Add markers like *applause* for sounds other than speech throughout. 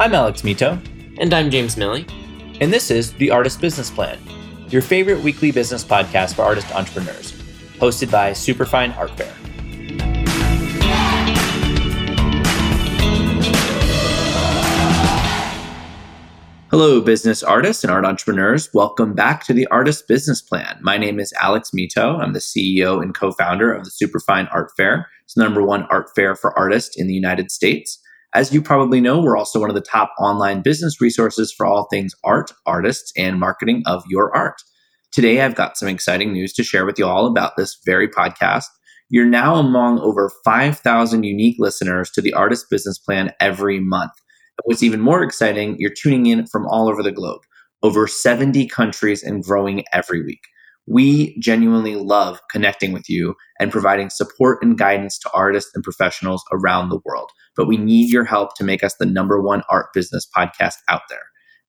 I'm Alex Mitow. And I'm James Miille. And this is The Artist Business Plan, your favorite weekly business podcast for artist entrepreneurs, hosted by Superfine Art Fair. Hello, business artists and art entrepreneurs. Welcome back to the Artist Business Plan. My name is Alex Mitow. I'm the CEO and co founder of the Superfine Art Fair. It's the number one art fair for artists in the United States. As you probably know, we're also one of the top online business resources for all things art, artists, and marketing of your art. Today, I've got some exciting news to share with you all about this very podcast. You're now among over 5,000 unique listeners to the Artist Business Plan every month. And what's even more exciting, you're tuning in from all over the globe, over 70 countries and growing every week. We genuinely love connecting with you and providing support and guidance to artists and professionals around the world. But we need your help to make us the number one art business podcast out there.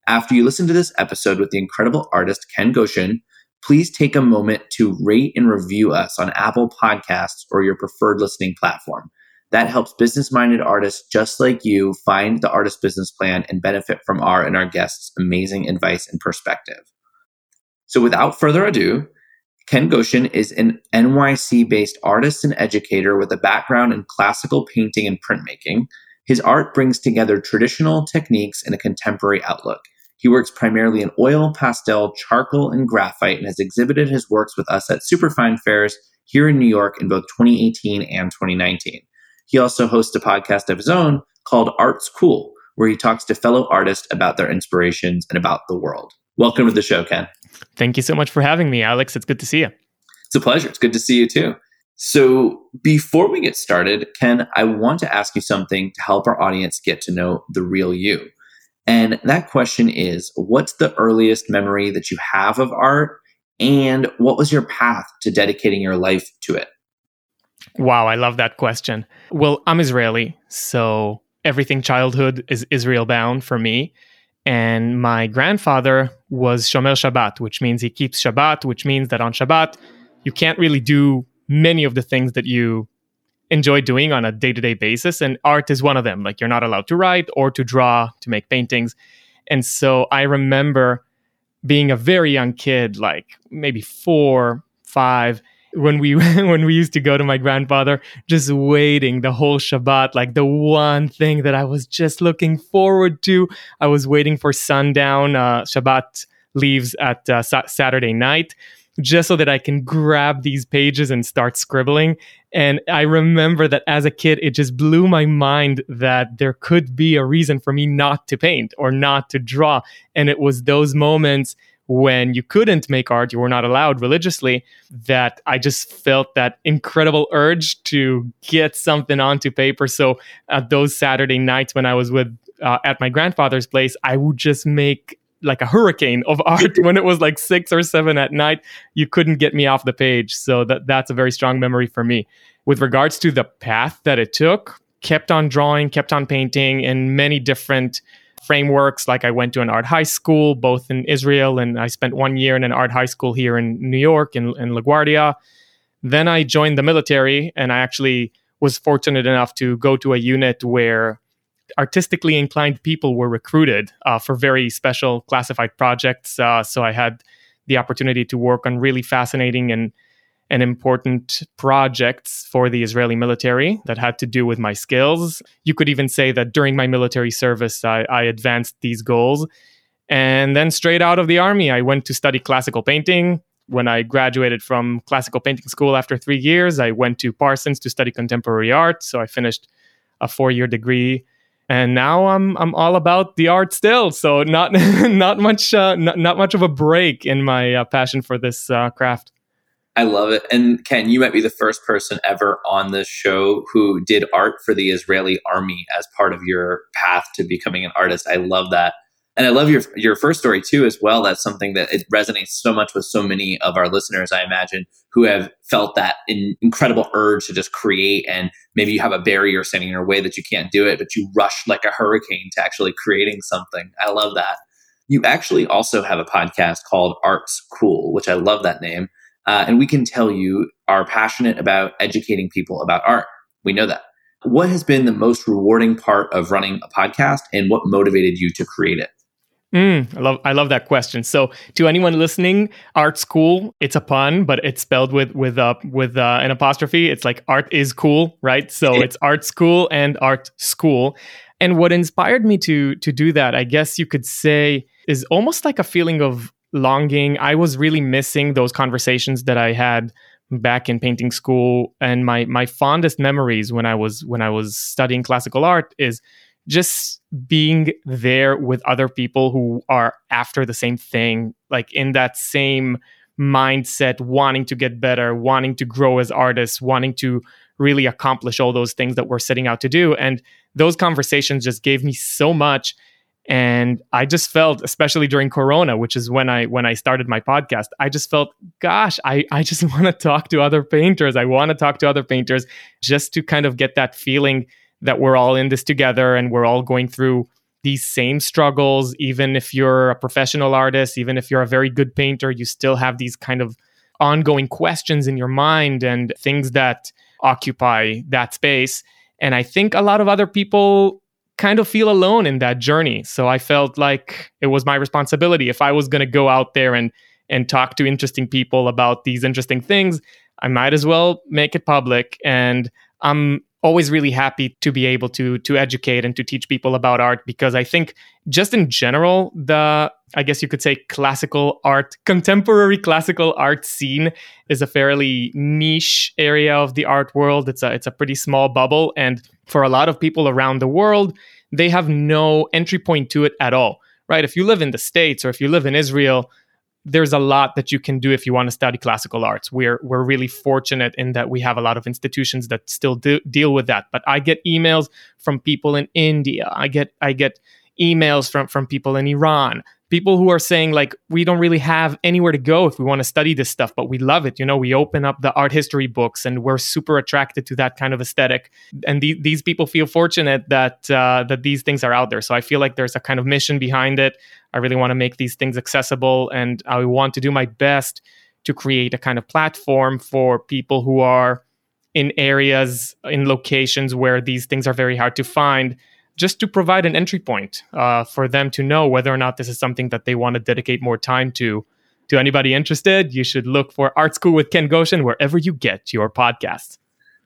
After you listen to this episode with the incredible artist Ken Goshen, please take a moment to rate and review us on Apple Podcasts or your preferred listening platform. That helps business minded artists just like you find the artist business plan and benefit from our and our guests' amazing advice and perspective. So, without further ado, Ken Goshen is an NYC based artist and educator with a background in classical painting and printmaking. His art brings together traditional techniques and a contemporary outlook. He works primarily in oil, pastel, charcoal, and graphite and has exhibited his works with us at Superfine Fairs here in New York in both 2018 and 2019. He also hosts a podcast of his own called Art's Cool, where he talks to fellow artists about their inspirations and about the world. Welcome to the show, Ken. Thank you so much for having me, Alex. It's good to see you. It's a pleasure. It's good to see you too. So, before we get started, Ken, I want to ask you something to help our audience get to know the real you. And that question is what's the earliest memory that you have of art? And what was your path to dedicating your life to it? Wow, I love that question. Well, I'm Israeli, so everything childhood is Israel bound for me. And my grandfather was Shomer Shabbat, which means he keeps Shabbat, which means that on Shabbat, you can't really do many of the things that you enjoy doing on a day to day basis. And art is one of them. Like you're not allowed to write or to draw, to make paintings. And so I remember being a very young kid, like maybe four, five, when we *laughs* when we used to go to my grandfather just waiting the whole shabbat like the one thing that i was just looking forward to. I was waiting for sundown uh, shabbat leaves at uh, sa- saturday night just so that i can grab these pages and start scribbling. And i remember that as a kid it just blew my mind that there could be a reason for me not to paint or not to draw. And it was those moments when you couldn't make art, you were not allowed religiously, that I just felt that incredible urge to get something onto paper. So at those Saturday nights when I was with uh, at my grandfather's place, I would just make like a hurricane of *laughs* art when it was like six or seven at night. You couldn't get me off the page. So that that's a very strong memory for me. With regards to the path that it took, kept on drawing, kept on painting in many different frameworks. Like I went to an art high school, both in Israel, and I spent one year in an art high school here in New York, in, in LaGuardia. Then I joined the military, and I actually was fortunate enough to go to a unit where artistically inclined people were recruited uh, for very special classified projects. Uh, so I had the opportunity to work on really fascinating and and important projects for the Israeli military that had to do with my skills. You could even say that during my military service, I, I, advanced these goals. And then straight out of the army, I went to study classical painting. When I graduated from classical painting school after three years, I went to Parsons to study contemporary art. So I finished a four year degree. And now I'm I'm all about the art still, so not *laughs* not much uh, not, not much of a break in my uh, passion for this uh, craft. I love it. And Ken, you might be the first person ever on this show who did art for the Israeli army as part of your path to becoming an artist. I love that. And I love your your first story too as well. That's something that it resonates so much with so many of our listeners, I imagine, who have felt that in, incredible urge to just create and maybe you have a barrier standing in your way that you can't do it, but you rush like a hurricane to actually creating something. I love that. You actually also have a podcast called Art's Cool, which I love that name uh, and we can tell you are passionate about educating people about art. We know that. What has been the most rewarding part of running a podcast and what motivated you to create it? Mm, I love I love that question. So to anyone listening, art school, it's a pun, but it's spelled with with uh with uh, an apostrophe. It's like art is cool, right? So it's art school and art school. And what inspired me to to do that, I guess you could say, is almost like a feeling of longing. I was really missing those conversations that I had back in painting school and my my fondest memories when I was when I was studying classical art is just being there with other people who are after the same thing, like in that same mindset, wanting to get better, wanting to grow as artists, wanting to really accomplish all those things that we're setting out to do. And those conversations just gave me so much. And I just felt, especially during Corona, which is when I when I started my podcast, I just felt, gosh, I, I just *laughs* want to talk to other painters. I want to talk to other painters just to kind of get that feeling that we're all in this together and we're all going through these same struggles. Even if you're a professional artist, even if you're a very good painter, you still have these kind of ongoing questions in your mind and things that occupy that space. And I think a lot of other people kind of feel alone in that journey. So I felt like it was my responsibility. If I was going to go out there and and talk to interesting people about these interesting things, I might as well make it public. And I'm always really happy to be able to to educate and to teach people about art because I think just in general the I guess you could say classical art contemporary classical art scene is a fairly niche area of the art world. It's a it's a pretty small bubble. And for a lot of people around the world they have no entry point to it at all right? If you live in the states or if you live in Israel there's a lot that you can do if you want to study classical arts. We're we're really fortunate in that we have a lot of institutions that still do, deal with that. But I get emails from people in India. I get I get emails from from people in Iran, people who are saying like we don't really have anywhere to go if we want to study this stuff but we love it you know? We open up the art history books and we're super attracted to that kind of aesthetic. And the, these people feel fortunate that uh, that these things are out there. So i feel like there's a kind of mission behind it. I really want to make these things accessible and i want to do my best to create a kind of platform for people who are in areas in locations where these things are very hard to find just to provide an entry point uh, for them to know whether or not this is something that they want to dedicate more time to. To anybody interested, you should look for Art's Cool with Ken Goshen wherever you get your podcasts.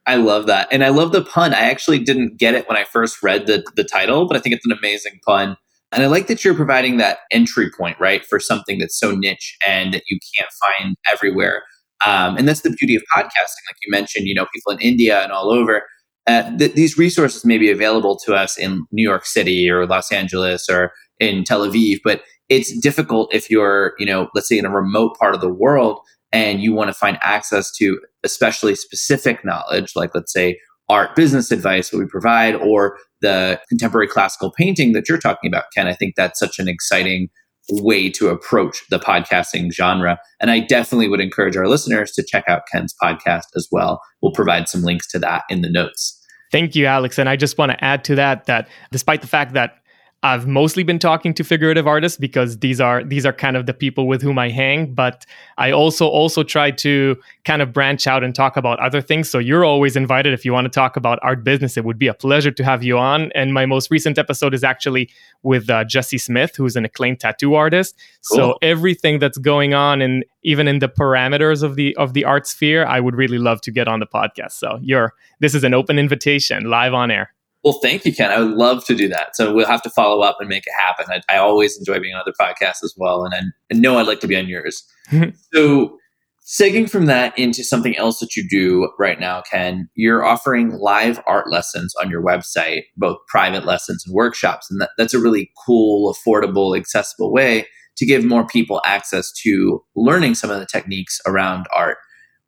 I love that. And I love the pun. I actually didn't get it when I first read the, the title, but I think it's an amazing pun. And I like that you're providing that entry point, right, for something that's so niche and that you can't find everywhere. Um, and that's the beauty of podcasting. Like you mentioned, you know, people in India and all over uh, th- these resources may be available to us in New York City or Los Angeles or in Tel Aviv, but it's difficult if you're, you know, let's say in a remote part of the world and you want to find access to especially specific knowledge, like let's say art business advice that we provide or the contemporary classical painting that you're talking about, Ken. I think that's such an exciting way to approach the podcasting genre. And I definitely would encourage our listeners to check out Ken's podcast as well. We'll provide some links to that in the notes. Thank you, Alex. And I just want to add to that that despite the fact that I've mostly been talking to figurative artists because these are these are kind of the people with whom I hang, but I also also try to kind of branch out and talk about other things. So you're always invited if you want to talk about art business. It would be a pleasure to have you on. And my most recent episode is actually with uh, Jesse Smith, who's an acclaimed tattoo artist. Cool. So everything that's going on and even in the parameters of the of the art sphere, I would really love to get on the podcast. So you're this is an open invitation, live on air. Well, thank you, Ken. I would love to do that. So we'll have to follow up and make it happen. I, I always enjoy being on other podcasts as well, and I, I know I'd like to be on yours. *laughs* so, segueing from that into something else that you do right now, Ken, you're offering live art lessons on your website, both private lessons and workshops, and that, that's a really cool, affordable, accessible way to give more people access to learning some of the techniques around art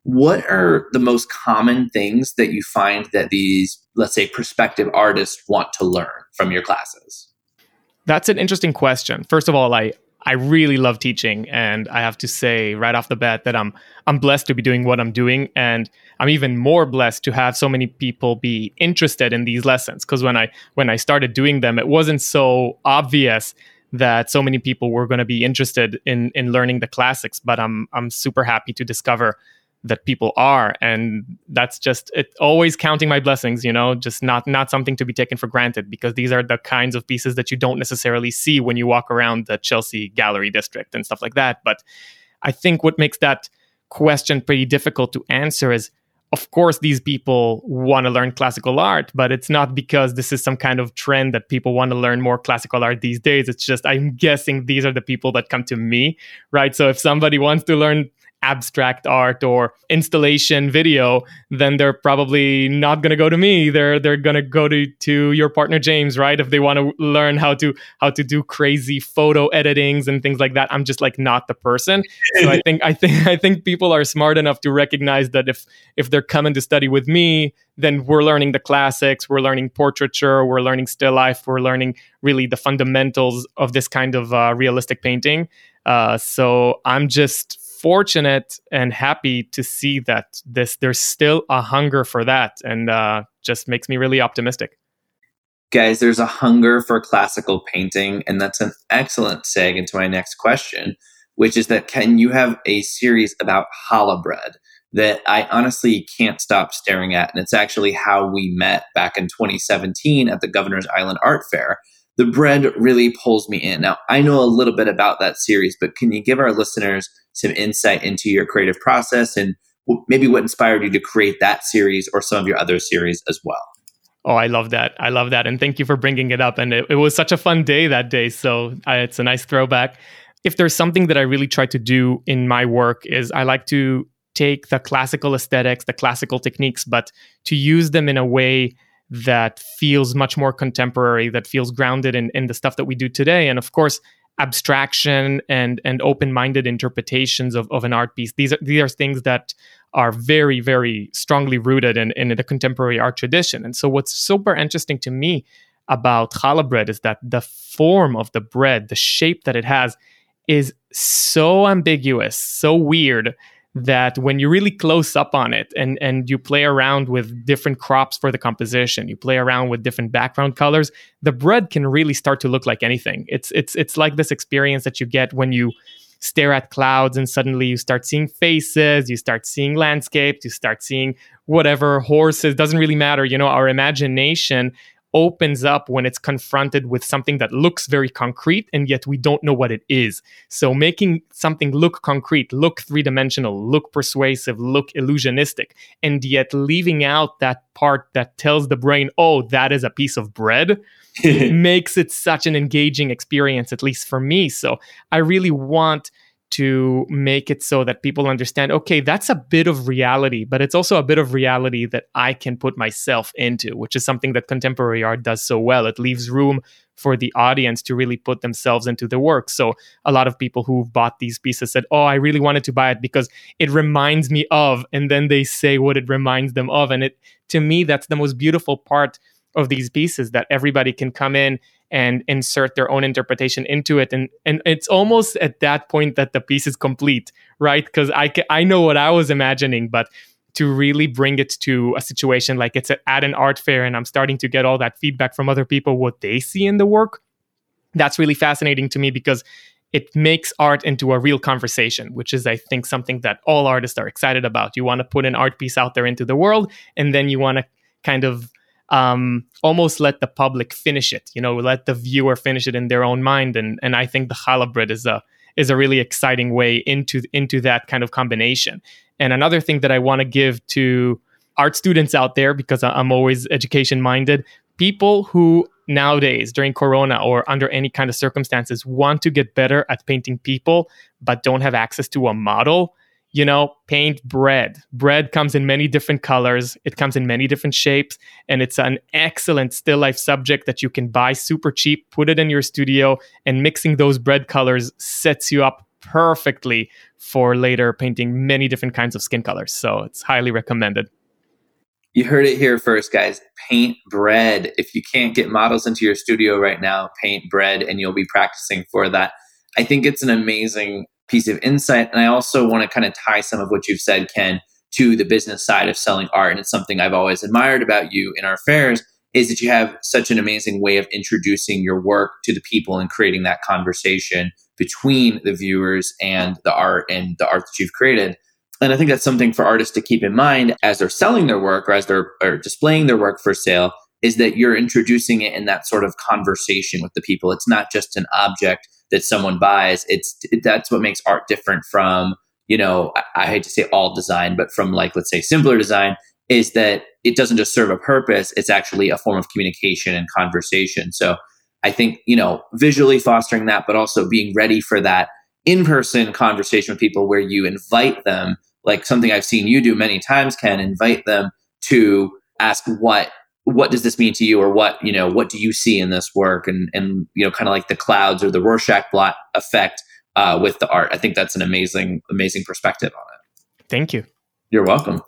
what are the most common things that you find that these let's say prospective artists want to learn from your classes? That's an interesting question. First of all i i really love teaching and i have to say right off the bat that i'm i'm blessed to be doing what i'm doing and i'm even more blessed to have so many people be interested in these lessons. Because when i when i started doing them it wasn't so obvious that so many people were going to be interested in in learning the classics but i'm i'm super happy to discover that people are and that's just it always counting my blessings you know just not not something to be taken for granted because these are the kinds of pieces that you don't necessarily see when you walk around the Chelsea gallery district and stuff like that. But i think what makes that question pretty difficult to answer is of course these people want to learn classical art but it's not because this is some kind of trend that people want to learn more classical art these days. It's just i'm guessing these are the people that come to me right? So if somebody wants to learn abstract art or installation video, then they're probably not going to go to me. They're they're going to go to to your partner James, right? If they want to learn how to how to do crazy photo editings and things like that. I'm just like not the person. So I *laughs* think I think *laughs* I think people are smart enough to recognize that if if they're coming to study with me, then we're learning the classics, we're learning portraiture, we're learning still life, we're learning really the fundamentals of this kind of uh, realistic painting. Uh, so I'm just fortunate and happy to see that this there's still a hunger for that and uh, just makes me really optimistic. Guys there's a hunger for classical painting and that's an excellent seg into my next question which is that Ken you have a series about challah bread that i honestly can't stop staring at? And it's actually how we met back in 2017 at the governor's island art fair. The bread really pulls me in. Now i know a little bit about that series but can you give our listeners some insight into your creative process and maybe what inspired you to create that series or some of your other series as well. Oh, I love that. I love that. And thank you for bringing it up. And it, it was such a fun day that day. So uh, it's a nice throwback. If there's something that I really try to do in my work is I like to take the classical aesthetics, the classical techniques, but to use them in a way that feels much more contemporary, that feels grounded in, in the stuff that we do today. And of course, abstraction and and open-minded interpretations of, of an art piece. These are these are things that are very very strongly rooted in, in the contemporary art tradition. And so what's super interesting to me about challah bread is that the form of the bread the shape that it has is so ambiguous so weird that when you really close up on it and and you play around with different crops for the composition you play around with different background colors the bread can really start to look like anything. It's it's it's like this experience that you get when you stare at clouds and suddenly you start seeing faces you start seeing landscapes you start seeing whatever horses doesn't really matter you know our imagination opens up when it's confronted with something that looks very concrete and yet we don't know what it is. So making something look concrete, look three dimensional, look persuasive, look illusionistic, and yet leaving out that part that tells the brain, oh, that is a piece of bread. *laughs* makes it such an engaging experience, at least for me. So I really want to make it so that people understand okay, that's a bit of reality, but it's also a bit of reality that I can put myself into, which is something that contemporary art does so well. It leaves room for the audience to really put themselves into the work. So a lot of people who bought these pieces said, "Oh, I really wanted to buy it because it reminds me of," and then they say what it reminds them of, and it to me that's the most beautiful part of these pieces that everybody can come in and insert their own interpretation into it and and it's almost at that point that the piece is complete right because i i know what i was imagining but to really bring it to a situation like it's at an art fair and i'm starting to get all that feedback from other people what they see in the work that's really fascinating to me because it makes art into a real conversation, which is, I think, something that all artists are excited about. You want to put an art piece out there into the world, and then you want to kind of um, almost let the public finish it. You know, let the viewer finish it in their own mind. And and I think the challah bread is a is a really exciting way into into that kind of combination. And another thing that I want to give to art students out there, because I'm always education minded, people who nowadays during corona or under any kind of circumstances want to get better at painting people but don't have access to a model you know, paint bread. Bread comes in many different colors, it comes in many different shapes, and it's an excellent still life subject that you can buy super cheap, put it in your studio, and mixing those bread colors sets you up perfectly for later painting many different kinds of skin colors. So it's highly recommended. You heard it here first, guys. Paint bread. If you can't get models into your studio right now, paint bread and you'll be practicing for that. I think it's an amazing piece of insight. And I also want to kind of tie some of what you've said, Ken, to the business side of selling art. And it's something I've always admired about you in our fairs is that you have such an amazing way of introducing your work to the people and creating that conversation between the viewers and the art and the art that you've created. and I think that's something for artists to keep in mind as they're selling their work or as they're or displaying their work for sale is that you're introducing it in that sort of conversation with the people. It's not just an object that someone buys. It's that's what makes art different from, you know, I, I hate to say all design, but from like let's say simpler design is that it doesn't just serve a purpose, it's actually a form of communication and conversation. So I think, you know, visually fostering that, but also being ready for that in person conversation with people where you invite them, like something I've seen you do many times, Ken, invite them to ask what what does this mean to you or what you know what do you see in this work? And and you know kind of like the clouds or the rorschach blot effect uh, with the art. I think that's an amazing amazing perspective on it. Thank you. You're welcome.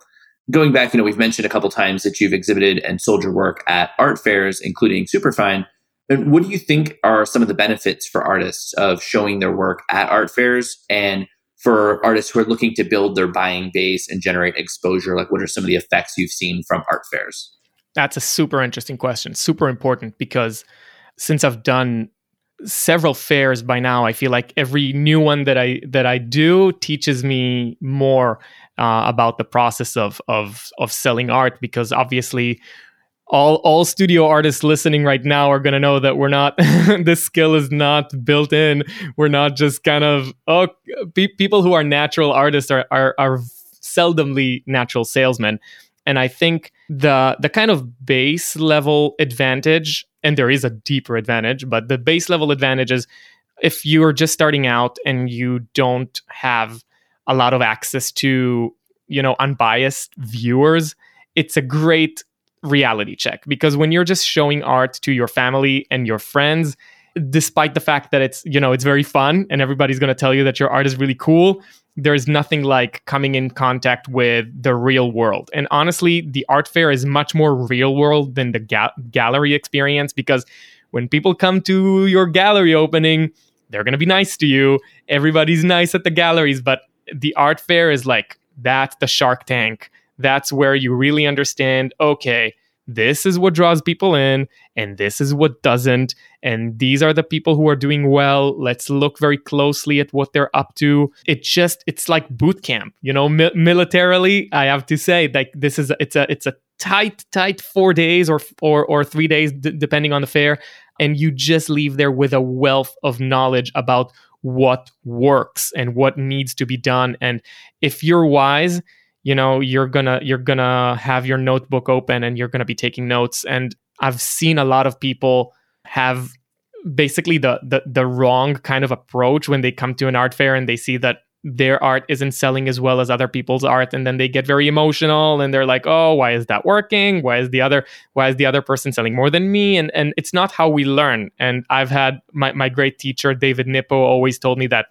Going back you know we've mentioned a couple times that you've exhibited and sold your work at art fairs including superfine. And what do you think are some of the benefits for artists of showing their work at art fairs? And for artists who are looking to build their buying base and generate exposure like what are some of the effects you've seen from art fairs that's a super interesting question super important because since i've done several fairs by now i feel like every new one that i that i do teaches me more uh, about the process of of of selling art because obviously all all studio artists listening right now are going to know that we're not *laughs* this skill is not built in. We're not just kind of oh pe- people who are natural artists are are, are seldomly natural salesmen. And i think the the kind of base level advantage and there is a deeper advantage but the base level advantage is if you're just starting out and you don't have a lot of access to you know unbiased viewers it's a great reality check. Because when you're just showing art to your family and your friends despite the fact that it's you know it's very fun and everybody's going to tell you that your art is really cool there's nothing like coming in contact with the real world. And honestly the art fair is much more real world than the ga- gallery experience because when people come to your gallery opening they're going to be nice to you. Everybody's nice at the galleries but the art fair is like that's the shark tank. That's where you really understand okay this is what draws people in and this is what doesn't and these are the people who are doing well. Let's look very closely at what they're up to. It just it's like boot camp you know mi- militarily i have to say like this is it's a it's a tight tight 4 days or or or 3 days d- depending on the fair. And you just leave there with a wealth of knowledge about what works and what needs to be done. And if you're wise you know you're gonna you're gonna have your notebook open and you're gonna be taking notes. And i've seen a lot of people have basically the, the the wrong kind of approach when they come to an art fair and they see that their art isn't selling as well as other people's art and then they get very emotional and they're like oh why is that working? Why is the other why is the other person selling more than me? And and it's not how we learn. And i've had my, my great teacher david nipo always told me that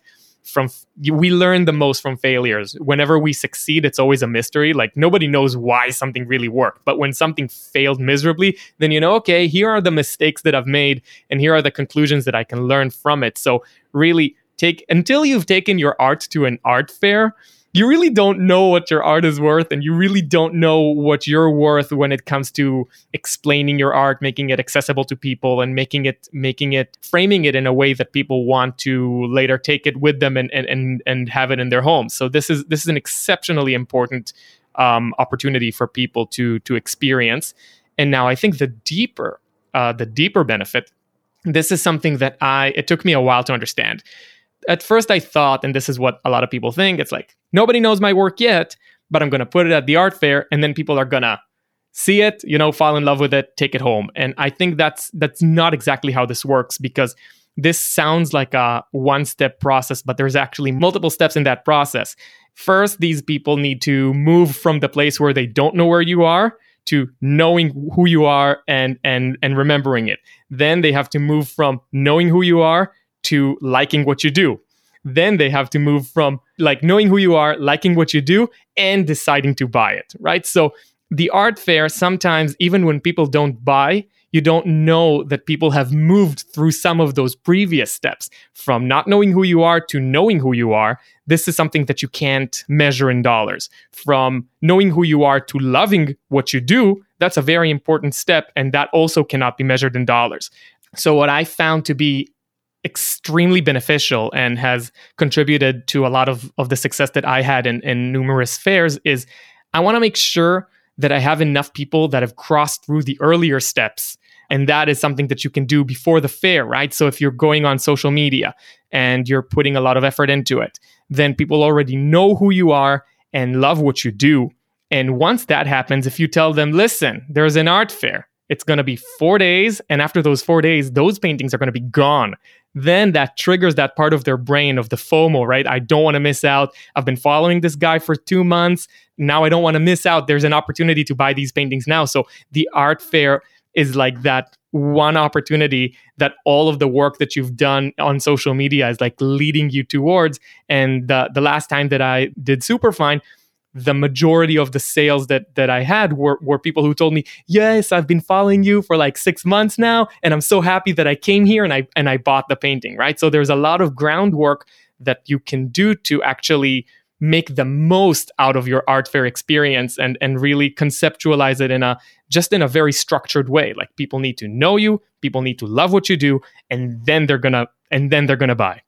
from we learn the most from failures. Whenever we succeed it's always a mystery. Like nobody knows why something really worked. But when something failed miserably then you know okay here are the mistakes that i've made and here are the conclusions that i can learn from it. So really take until you've taken your art to an art fair you really don't know what your art is worth and you really don't know what you're worth when it comes to explaining your art making it accessible to people and making it making it framing it in a way that people want to later take it with them and and and, and have it in their homes so this is this is an exceptionally important um, opportunity for people to to experience. And now i think the deeper uh, the deeper benefit this is something that i it took me a while to understand at first I thought, and this is what a lot of people think, it's like nobody knows my work yet, but I'm to put it at the art fair and then people are to see it, you know, fall in love with it, take it home. And I think that's that's not exactly how this works because this sounds like a one step process, but there's actually multiple steps in that process. First, these people need to move from the place where they don't know where you are to knowing who you are and and and remembering it. Then they have to move from knowing who you are to liking what you do. Then they have to move from like knowing who you are, liking what you do, and deciding to buy it, right? So the art fair, sometimes, even when people don't buy, you don't know that people have moved through some of those previous steps from not knowing who you are to knowing who you are. This is something that you can't measure in dollars. From knowing who you are to loving what you do, that's a very important step. And that also cannot be measured in dollars. So, what I found to be extremely beneficial and has contributed to a lot of, of the success that I had in, in numerous fairs is I want to make sure that I have enough people that have crossed through the earlier steps. And that is something that you can do before the fair, right? So if you're going on social media and you're putting a lot of effort into it, then people already know who you are and love what you do. And once that happens, if you tell them, listen, there's an art fair, it's going to be four days. And after those four days, those paintings are going to be gone. Then that triggers that part of their brain of the FOMO, right? I don't want to miss out. I've been following this guy for two months. Now I don't want to miss out. There's an opportunity to buy these paintings now. So the art fair is like that one opportunity that all of the work that you've done on social media is like leading you towards. And the, the last time that I did Superfine, the majority of the sales that that I had were, were people who told me, "Yes, I've been following you for like 6 months now and I'm so happy that I came here and I and I bought the painting." Right? So there's a lot of groundwork that you can do to actually make the most out of your art fair experience and and really conceptualize it in a just in a very structured way like people need to know you people need to love what you do and then they're going to and then they're going to buy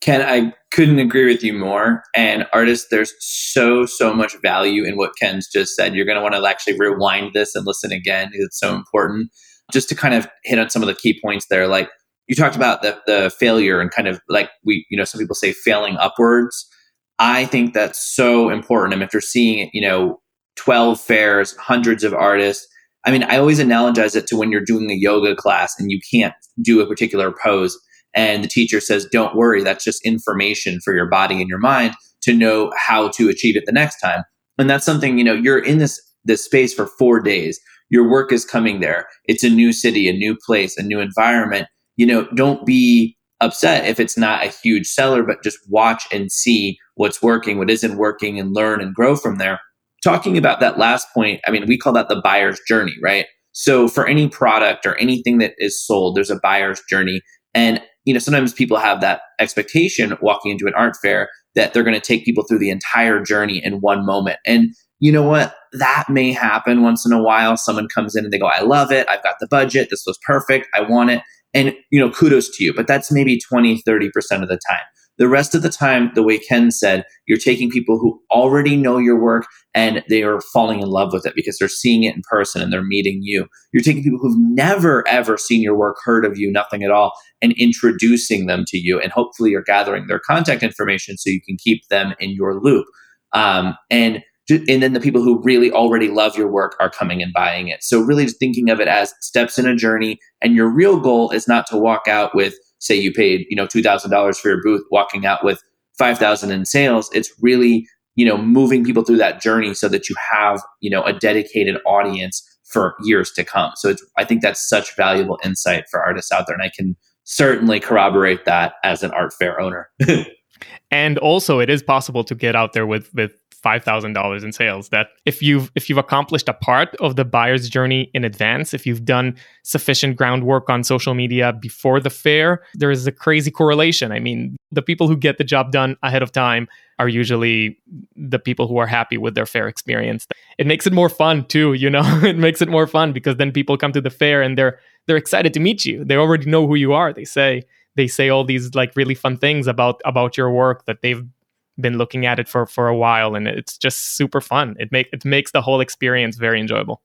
Ken, I couldn't agree with you more. And artists, there's so, so much value in what Ken's just said. You're going to want to actually rewind this and listen again. It's so important. Just to kind of hit on some of the key points there, like you talked about the, the failure and kind of like we, you know, some people say failing upwards. I think that's so important. I mean, after seeing, you know, 12 fairs, hundreds of artists, I mean, I always analogize it to when you're doing a yoga class and you can't do a particular pose and the teacher says, don't worry, that's just information for your body and your mind to know how to achieve it the next time. And that's something, you know, you're in this, this space for four days. Your work is coming there. It's a new city, a new place, a new environment. You know, don't be upset if it's not a huge seller, but just watch and see what's working, what isn't working, and learn and grow from there. Talking about that last point, I mean, we call that the buyer's journey, right? So for any product or anything that is sold, there's a buyer's journey. And you know, sometimes people have that expectation walking into an art fair that they're going to take people through the entire journey in one moment. And you know what? That may happen once in a while. Someone comes in and they go, I love it. I've got the budget. This was perfect. I want it. And, you know, kudos to you. But that's maybe 20, 30% of the time. The rest of the time, the way Ken said, you're taking people who already know your work and they are falling in love with it because they're seeing it in person and they're meeting you. You're taking people who've never, ever seen your work, heard of you, nothing at all, and introducing them to you. And hopefully you're gathering their contact information so you can keep them in your loop. Um, and and then the people who really already love your work are coming and buying it. So really thinking of it as steps in a journey. And your real goal is not to walk out with say you paid, you know, $2,000 for your booth, walking out with 5,000 in sales. It's really, you know, moving people through that journey so that you have, you know, a dedicated audience for years to come. So it's, I think that's such valuable insight for artists out there. And I can certainly corroborate that as an art fair owner. *laughs* and also it is possible to get out there with, with $5000 in sales. That if you've if you've accomplished a part of the buyer's journey in advance if you've done sufficient groundwork on social media before the fair there is a crazy correlation. I mean the people who get the job done ahead of time are usually the people who are happy with their fair experience. It makes it more fun too you know? *laughs* It makes it more fun because then people come to the fair and they're they're excited to meet you. They already know who you are. They say they say all these like really fun things about about your work that they've been looking at it for for a while, and it's just super fun. It make it makes the whole experience very enjoyable.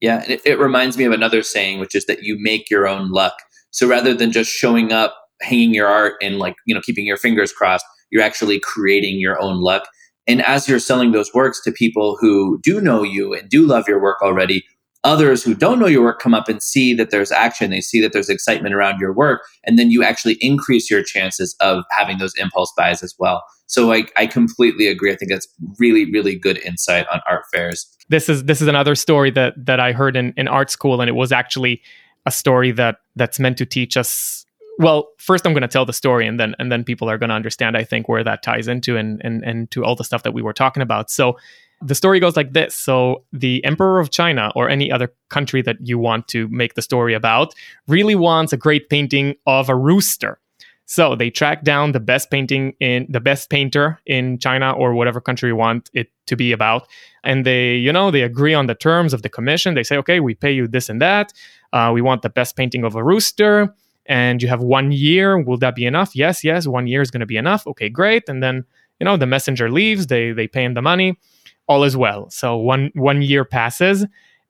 Yeah, it, it reminds me of another saying, which is that you make your own luck. So rather than just showing up, hanging your art, and like you know keeping your fingers crossed, you're actually creating your own luck. And as you're selling those works to people who do know you and do love your work already, others who don't know your work come up and see that there's action. They see that there's excitement around your work and then you actually increase your chances of having those impulse buys as well. So I, I completely agree. I think that's really really good insight on art fairs. This is this is another story that that i heard in, in art school and it was actually a story that that's meant to teach us well first i'm going to tell the story and then and then people are going to understand i think where that ties into and and and to all the stuff that we were talking about. So the story goes like this so the emperor of china or any other country that you want to make the story about really wants a great painting of a rooster so they track down the best painting in the best painter in china or whatever country you want it to be about and they you know they agree on the terms of the commission they say okay we pay you this and that uh, we want the best painting of a rooster and you have one year. Will that be enough? Yes, yes, one year is going to be enough. Okay, great. And then, you know, the messenger leaves, they they pay him the money, all is well. So one one year passes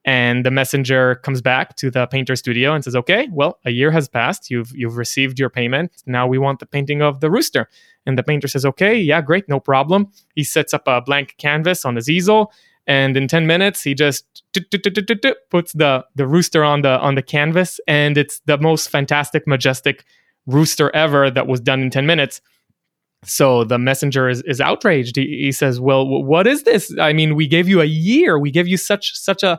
and the messenger comes back to the painter studio and says, "Okay, well, a year has passed. You've you've received your payment. Now we want the painting of the rooster." And the painter says, "Okay, yeah, great, no problem." He sets up a blank canvas on his easel and in 10 minutes he just puts the the rooster on the on the canvas and it's the most fantastic majestic rooster ever that was done in 10 minutes so the messenger is, is outraged. He, he says well what is this? I mean we gave you a year. We gave you such such a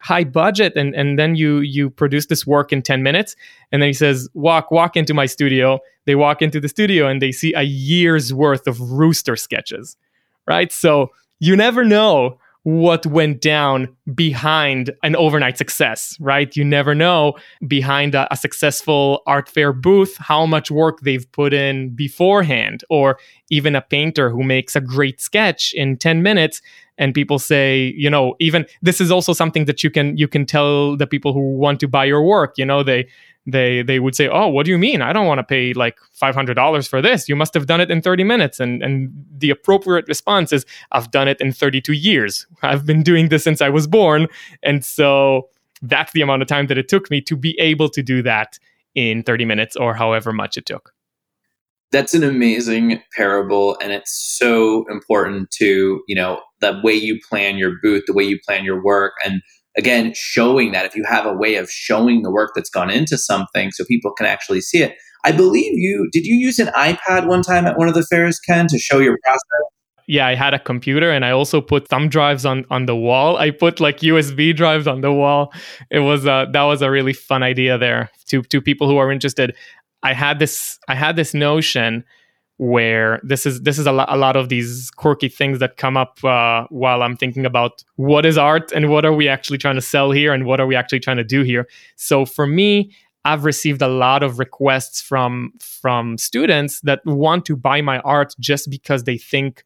high budget and and then you you produce this work in 10 minutes. And then he says walk walk into my studio. They walk into the studio and they see a year's worth of rooster sketches right? So you never know what went down behind an overnight success, right? You never know behind a, a, successful art fair booth how much work they've put in beforehand, or even a painter who makes a great sketch in 10 minutes and people say you know even this is also something that you can you can tell the people who want to buy your work you know they they they would say, "Oh, what do you mean? I don't want to pay like five hundred dollars for this. You must have done it in thirty minutes." And and the appropriate response is, "I've done it in thirty two years. I've been doing this since I was born." And so that's the amount of time that it took me to be able to do that in thirty minutes or however much it took. That's an amazing parable, and it's so important to you know the way you plan your booth, the way you plan your work, and again, showing that if you have a way of showing the work that's gone into something so people can actually see it. I believe you did you use an iPad one time at one of the fairs, Ken, to show your process? Yeah, I had a computer and I also put thumb drives on on the wall. I put like USB drives on the wall. It was uh, that was a really fun idea there to to people who are interested. I had this I had this notion where this is this is a, lo- a lot of these quirky things that come up uh, while I'm thinking about what is art and what are we actually trying to sell here and what are we actually trying to do here. So for me, I've received a lot of requests from from students that want to buy my art just because they think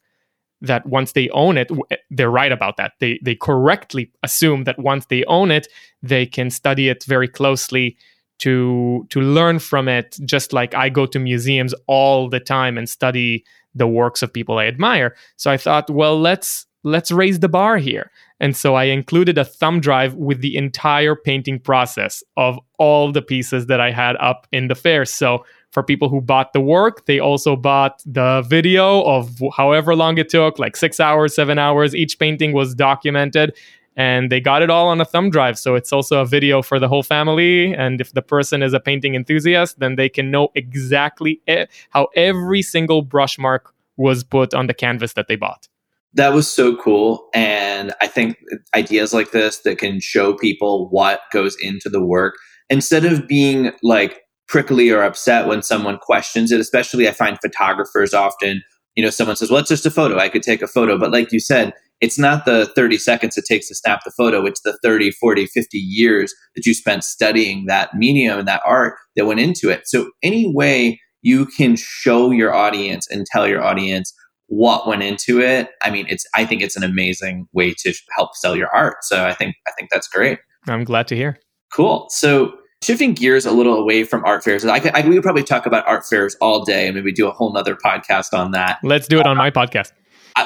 that once they own it they're right about that they they correctly assume that once they own it they can study it very closely to to learn from it just like i go to museums all the time and study the works of people i admire. So i thought well let's let's raise the bar here. And so i included a thumb drive with the entire painting process of all the pieces that i had up in the fair. So for people who bought the work they also bought the video of however long it took like six hours seven hours. Each painting was documented and they got it all on a thumb drive so it's also a video for the whole family. And if the person is a painting enthusiast then they can know exactly how every single brush mark was put on the canvas that they bought. That was so cool. And i think ideas like this that can show people what goes into the work instead of being like prickly or upset when someone questions it especially i find photographers often you know someone says well it's just a photo. I could take a photo. But like you said it's not the 30 seconds it takes to snap the photo it's the 30 40 50 years that you spent studying that medium and that art that went into it. So any way you can show your audience and tell your audience what went into it i mean it's i think it's an amazing way to help sell your art. So i think i think that's great. I'm glad to hear. Cool. So shifting gears a little away from art fairs I, could, I we would probably talk about art fairs all day and maybe do a whole nother podcast on that. Let's do it on my podcast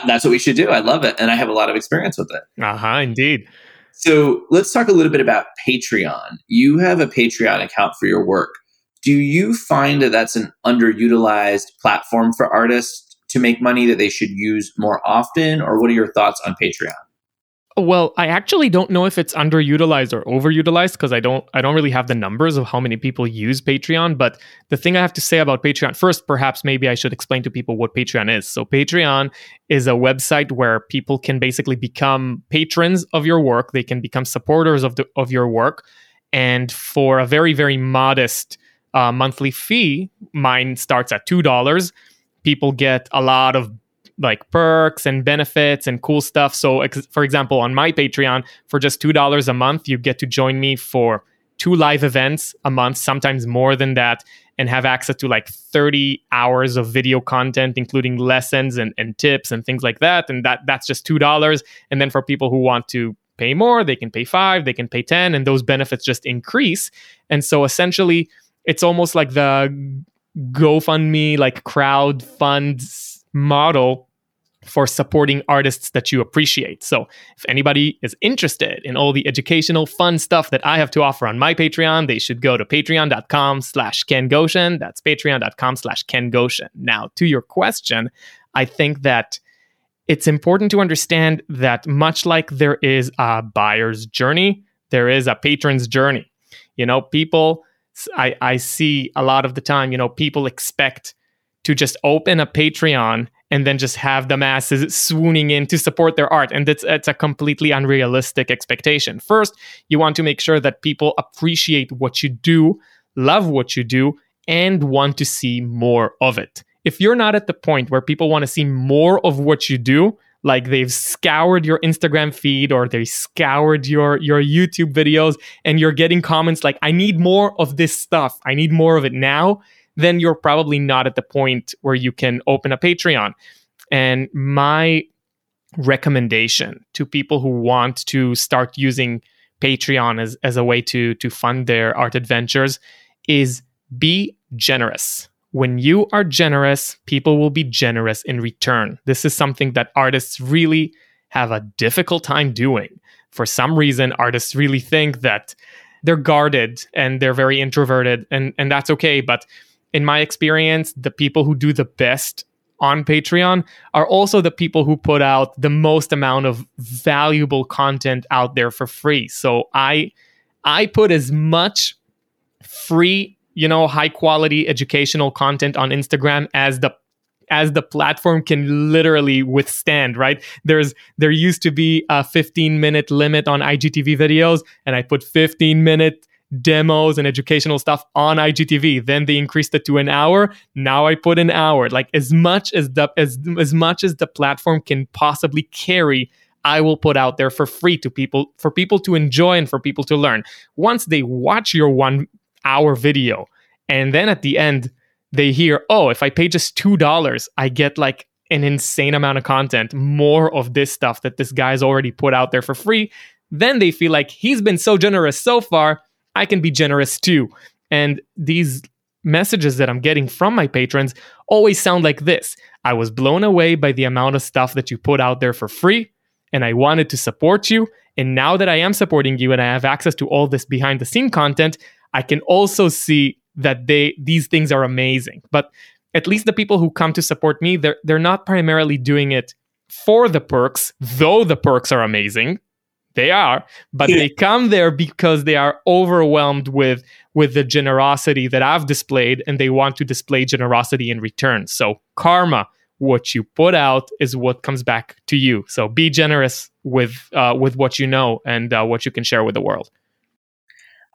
that's what we should do. I love it. And I have a lot of experience with it. Uh huh, indeed. So let's talk a little bit about Patreon. You have a Patreon account for your work. Do you find that that's an underutilized platform for artists to make money that they should use more often? Or what are your thoughts on Patreon? Well, I actually don't know if it's underutilized or overutilized because I don't I don't really have the numbers of how many people use Patreon, but the thing I have to say about Patreon first perhaps maybe I should explain to people what Patreon is. So Patreon is a website where people can basically become patrons of your work, they can become supporters of the of your work and for a very very modest uh, monthly fee, mine starts at $2. People get a lot of like perks and benefits and cool stuff. So, ex- for example, on my Patreon, for just $2 a month, you get to join me for two live events a month, sometimes more than that, and have access to like 30 hours of video content, including lessons and, and tips and things like that. And that that's just $2. And then for people who want to pay more, they can pay five, they can pay 10, and those benefits just increase. And so essentially, it's almost like the GoFundMe, like crowd funds model for supporting artists that you appreciate. So, if anybody is interested in all the educational, fun stuff that I have to offer on my Patreon, they should go to patreon.com slash Ken Goshen. That's patreon.com slash Ken Goshen. Now, to your question, I think that it's important to understand that much like there is a buyer's journey, there is a patron's journey. You know, people, I, I see a lot of the time, you know, people expect to just open a Patreon and then just have the masses swooning in to support their art. And that's, that's a completely unrealistic expectation. First, you want to make sure that people appreciate what you do, love what you do, and want to see more of it. If you're not at the point where people want to see more of what you do, like they've scoured your Instagram feed or they scoured your your YouTube videos and you're getting comments like I need more of this stuff. I need more of it now then you're probably not at the point where you can open a Patreon. And my recommendation to people who want to start using Patreon as, as a way to, to fund their art adventures is be generous. When you are generous, people will be generous in return. This is something that artists really have a difficult time doing. For some reason, artists really think that they're guarded and they're very introverted, and, and that's okay. But in my experience, the people who do the best on Patreon are also the people who put out the most amount of valuable content out there for free. So I I put as much free, you know, high quality educational content on Instagram as the as the platform can literally withstand, right? There's there used to be a 15 minute limit on IGTV videos and I put 15 minute demos and educational stuff on IGTV. Then they increased it to an hour. Now I put an hour. Like as much as the as as much as the platform can possibly carry, I will put out there for free to people for people to enjoy and for people to learn. Once they watch your one hour video and then at the end they hear, "Oh, if I pay just $2, I get like an insane amount of content, more of this stuff that this guy's already put out there for free." Then they feel like he's been so generous so far I can be generous too. And these messages that I'm getting from my patrons always sound like this I was blown away by the amount of stuff that you put out there for free, and I wanted to support you. And now that I am supporting you and I have access to all this behind the scene content, I can also see that they these things are amazing. But at least the people who come to support me, they're they're not primarily doing it for the perks, though the perks are amazing. They are, but they come there because they are overwhelmed with with the generosity that I've displayed, and they want to display generosity in return. So karma, what you put out, is what comes back to you. So be generous with uh, with what you know and uh, what you can share with the world.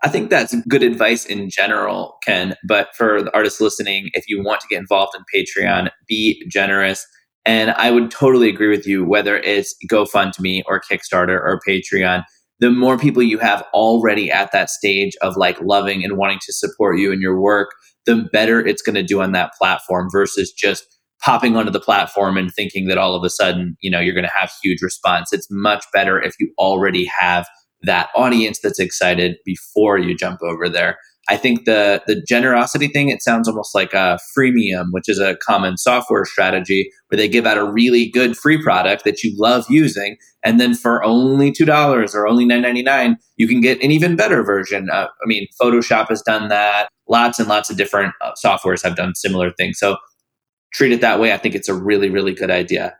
I think that's good advice in general, Ken. But for the artists listening, if you want to get involved in Patreon, be generous and I would totally agree with you, whether it's GoFundMe or Kickstarter or Patreon. The more people you have already at that stage of like loving and wanting to support you in your work, the better it's going to do on that platform versus just popping onto the platform and thinking that all of a sudden, you know, you're going to have huge response. It's much better if you already have that audience that's excited before you jump over there. I think the the generosity thing it sounds almost like a freemium, which is a common software strategy where they give out a really good free product that you love using, and then for only two dollars or only nine ninety nine, you can get an even better version. Uh, I mean, Photoshop has done that. Lots and lots of different uh, softwares have done similar things. So treat it that way. I think it's a really really good idea.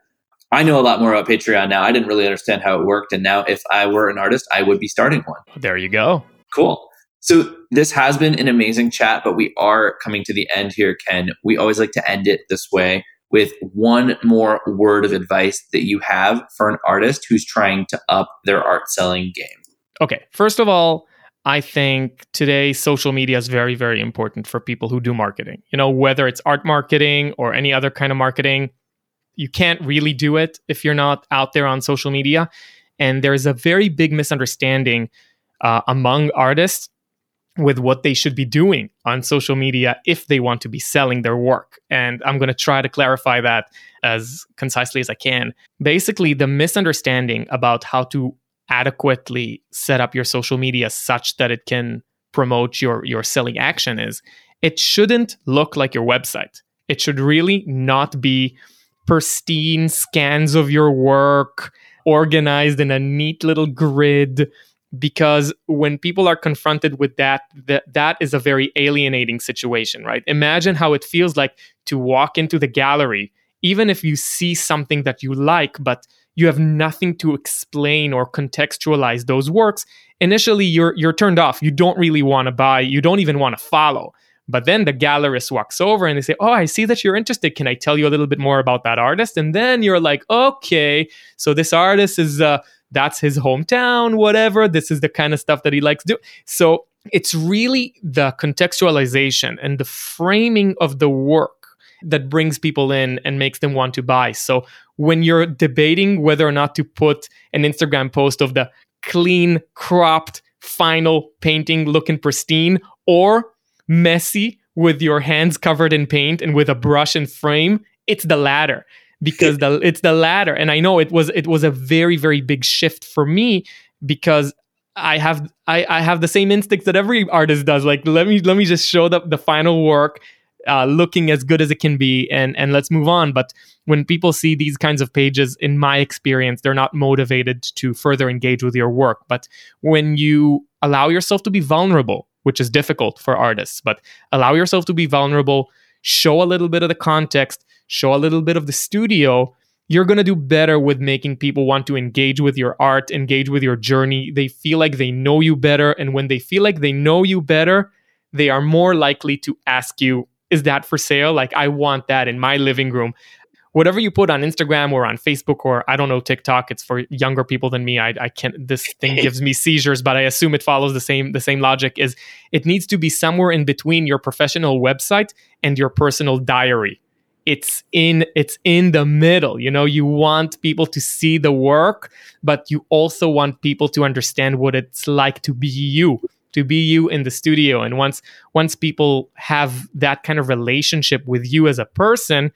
I know a lot more about Patreon now. I didn't really understand how it worked, and now if I were an artist, I would be starting one. There you go. Cool. So this has been an amazing chat, but we are coming to the end here, Ken. We always like to end it this way with one more word of advice that you have for an artist who's trying to up their art selling game. Okay. First of all, I think today social media is very, very important for people who do marketing. You know, whether it's art marketing or any other kind of marketing, you can't really do it if you're not out there on social media. And there's a very big misunderstanding uh, among artists with what they should be doing on social media if they want to be selling their work. And I'm going to try to clarify that as concisely as I can. Basically, the misunderstanding about how to adequately set up your social media such that it can promote your your selling action is it shouldn't look like your website. It should really not be pristine scans of your work organized in a neat little grid because when people are confronted with that, that that is a very alienating situation right imagine how it feels like to walk into the gallery even if you see something that you like but you have nothing to explain or contextualize those works initially you're you're turned off you don't really want to buy you don't even want to follow but then the gallerist walks over and they say, Oh, I see that you're interested. Can I tell you a little bit more about that artist? And then you're like, Okay, so this artist is, uh, that's his hometown, whatever. This is the kind of stuff that he likes to do. So it's really the contextualization and the framing of the work that brings people in and makes them want to buy. So when you're debating whether or not to put an Instagram post of the clean, cropped, final painting looking pristine or messy with your hands covered in paint and with a brush and frame, it's the latter because the it's the latter. And I know it was it was a very very big shift for me because I have I, I have the same instincts that every artist does. Like let me let me just show the, the final work uh, looking as good as it can be and and let's move on but when people see these kinds of pages in my experience they're not motivated to further engage with your work but when you allow yourself to be vulnerable which is difficult for artists. But allow yourself to be vulnerable, show a little bit of the context, show a little bit of the studio. You're going to do better with making people want to engage with your art, engage with your journey. They feel like they know you better. And when they feel like they know you better, they are more likely to ask you, Is that for sale? Like, I want that in my living room whatever you put on Instagram or on Facebook or I don't know TikTok, it's for younger people than me. I, I can't. This thing *laughs* gives me seizures, but I assume it follows the same the same logic. Is it needs to be somewhere in between your professional website and your personal diary. It's in it's in the middle. You know, you want people to see the work, but you also want people to understand what it's like to be you to be you in the studio and once once people have that kind of relationship with you as a person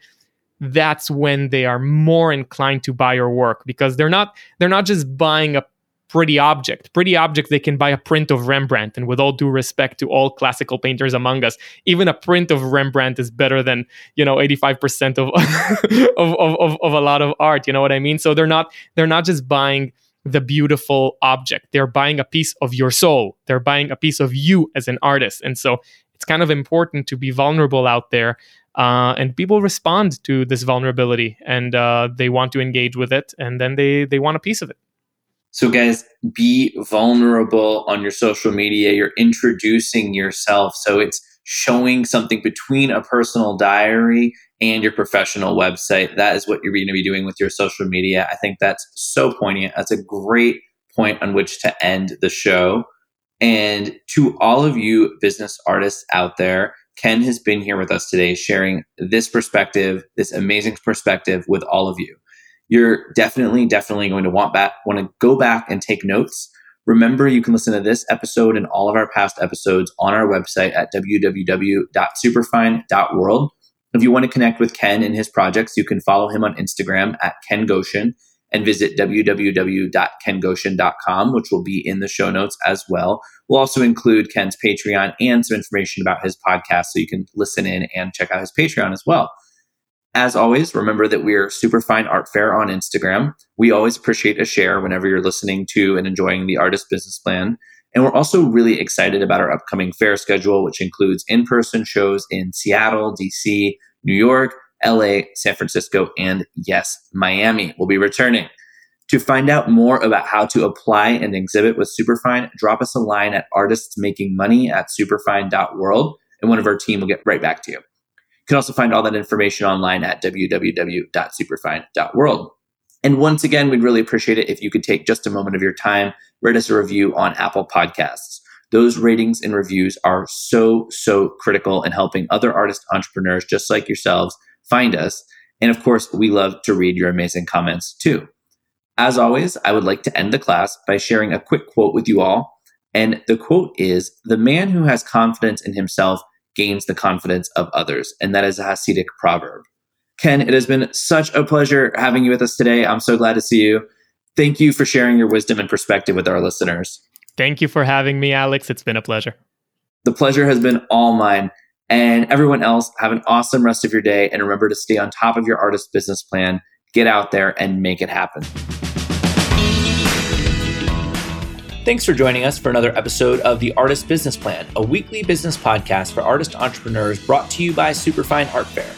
that's when they are more inclined to buy your work because they're not they're not just buying a pretty object pretty object they can buy a print of rembrandt and with all due respect to all classical painters among us even a print of rembrandt is better than you know 85% of *laughs* of, of, of, of a lot of art you know what i mean? So they're not they're not just buying the beautiful object they're buying a piece of your soul they're buying a piece of you as an artist and so it's kind of important to be vulnerable out there uh, and people respond to this vulnerability and uh, they want to engage with it and then they they want a piece of it so guys be vulnerable on your social media. You're introducing yourself. So it's showing something between a personal diary and your professional website. That is what you're going to be doing with your social media. I think that's so poignant. That's a great point on which to end the show. And to all of you business artists out there Ken has been here with us today sharing this perspective, this amazing perspective with all of you. You're definitely, definitely going to want back, want to go back and take notes. Remember, you can listen to this episode and all of our past episodes on our website at www.superfine.world. If you want to connect with Ken and his projects, you can follow him on Instagram at Ken Goshen and visit www.kengoshen.com, which will be in the show notes as well. We'll also include Ken's Patreon and some information about his podcast so you can listen in and check out his Patreon as well. As always, remember that we're Superfine Art Fair on Instagram. We always appreciate a share whenever you're listening to and enjoying the Artist Business Plan. And we're also really excited about our upcoming fair schedule, which includes in person shows in Seattle, DC, New York, LA, San Francisco, and yes, Miami will be returning. To find out more about how to apply and exhibit with Superfine, drop us a line at artistsmakingmoney at superfine.world, and one of our team will get right back to you. You can also find all that information online at www.superfine.world. And once again, we'd really appreciate it if you could take just a moment of your time, write us a review on Apple Podcasts. Those ratings and reviews are so, so critical in helping other artist entrepreneurs just like yourselves find us. And of course, we love to read your amazing comments too. As always, I would like to end the class by sharing a quick quote with you all. And the quote is The man who has confidence in himself gains the confidence of others. And that is a Hasidic proverb. Ken, it has been such a pleasure having you with us today. I'm so glad to see you. Thank you for sharing your wisdom and perspective with our listeners. Thank you for having me, Alex. It's been a pleasure. The pleasure has been all mine. And everyone else, have an awesome rest of your day. And remember to stay on top of your artist business plan. Get out there and make it happen. Thanks for joining us for another episode of The Artist Business Plan, a weekly business podcast for artist entrepreneurs brought to you by Superfine Art Fair.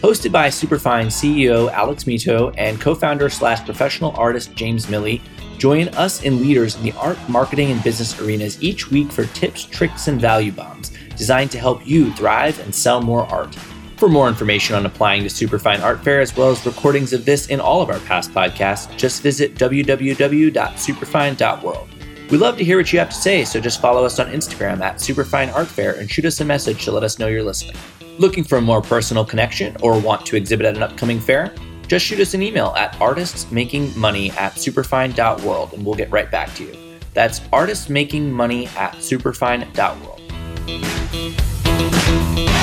Hosted by Superfine CEO Alex Mitow and co founder slash professional artist James Miille, join us and leaders in the art, marketing, and business arenas each week for tips, tricks, and value bombs designed to help you thrive and sell more art. For more information on applying to Superfine Art Fair, as well as recordings of this and all of our past podcasts, just visit www.superfine.world. We love to hear what you have to say, so just follow us on Instagram at Superfine Art Fair and shoot us a message to let us know you're listening. Looking for a more personal connection or want to exhibit at an upcoming fair? Just shoot us an email at artistsmakingmoney at superfine.world and we'll get right back to you. That's artistsmakingmoney at superfine.world.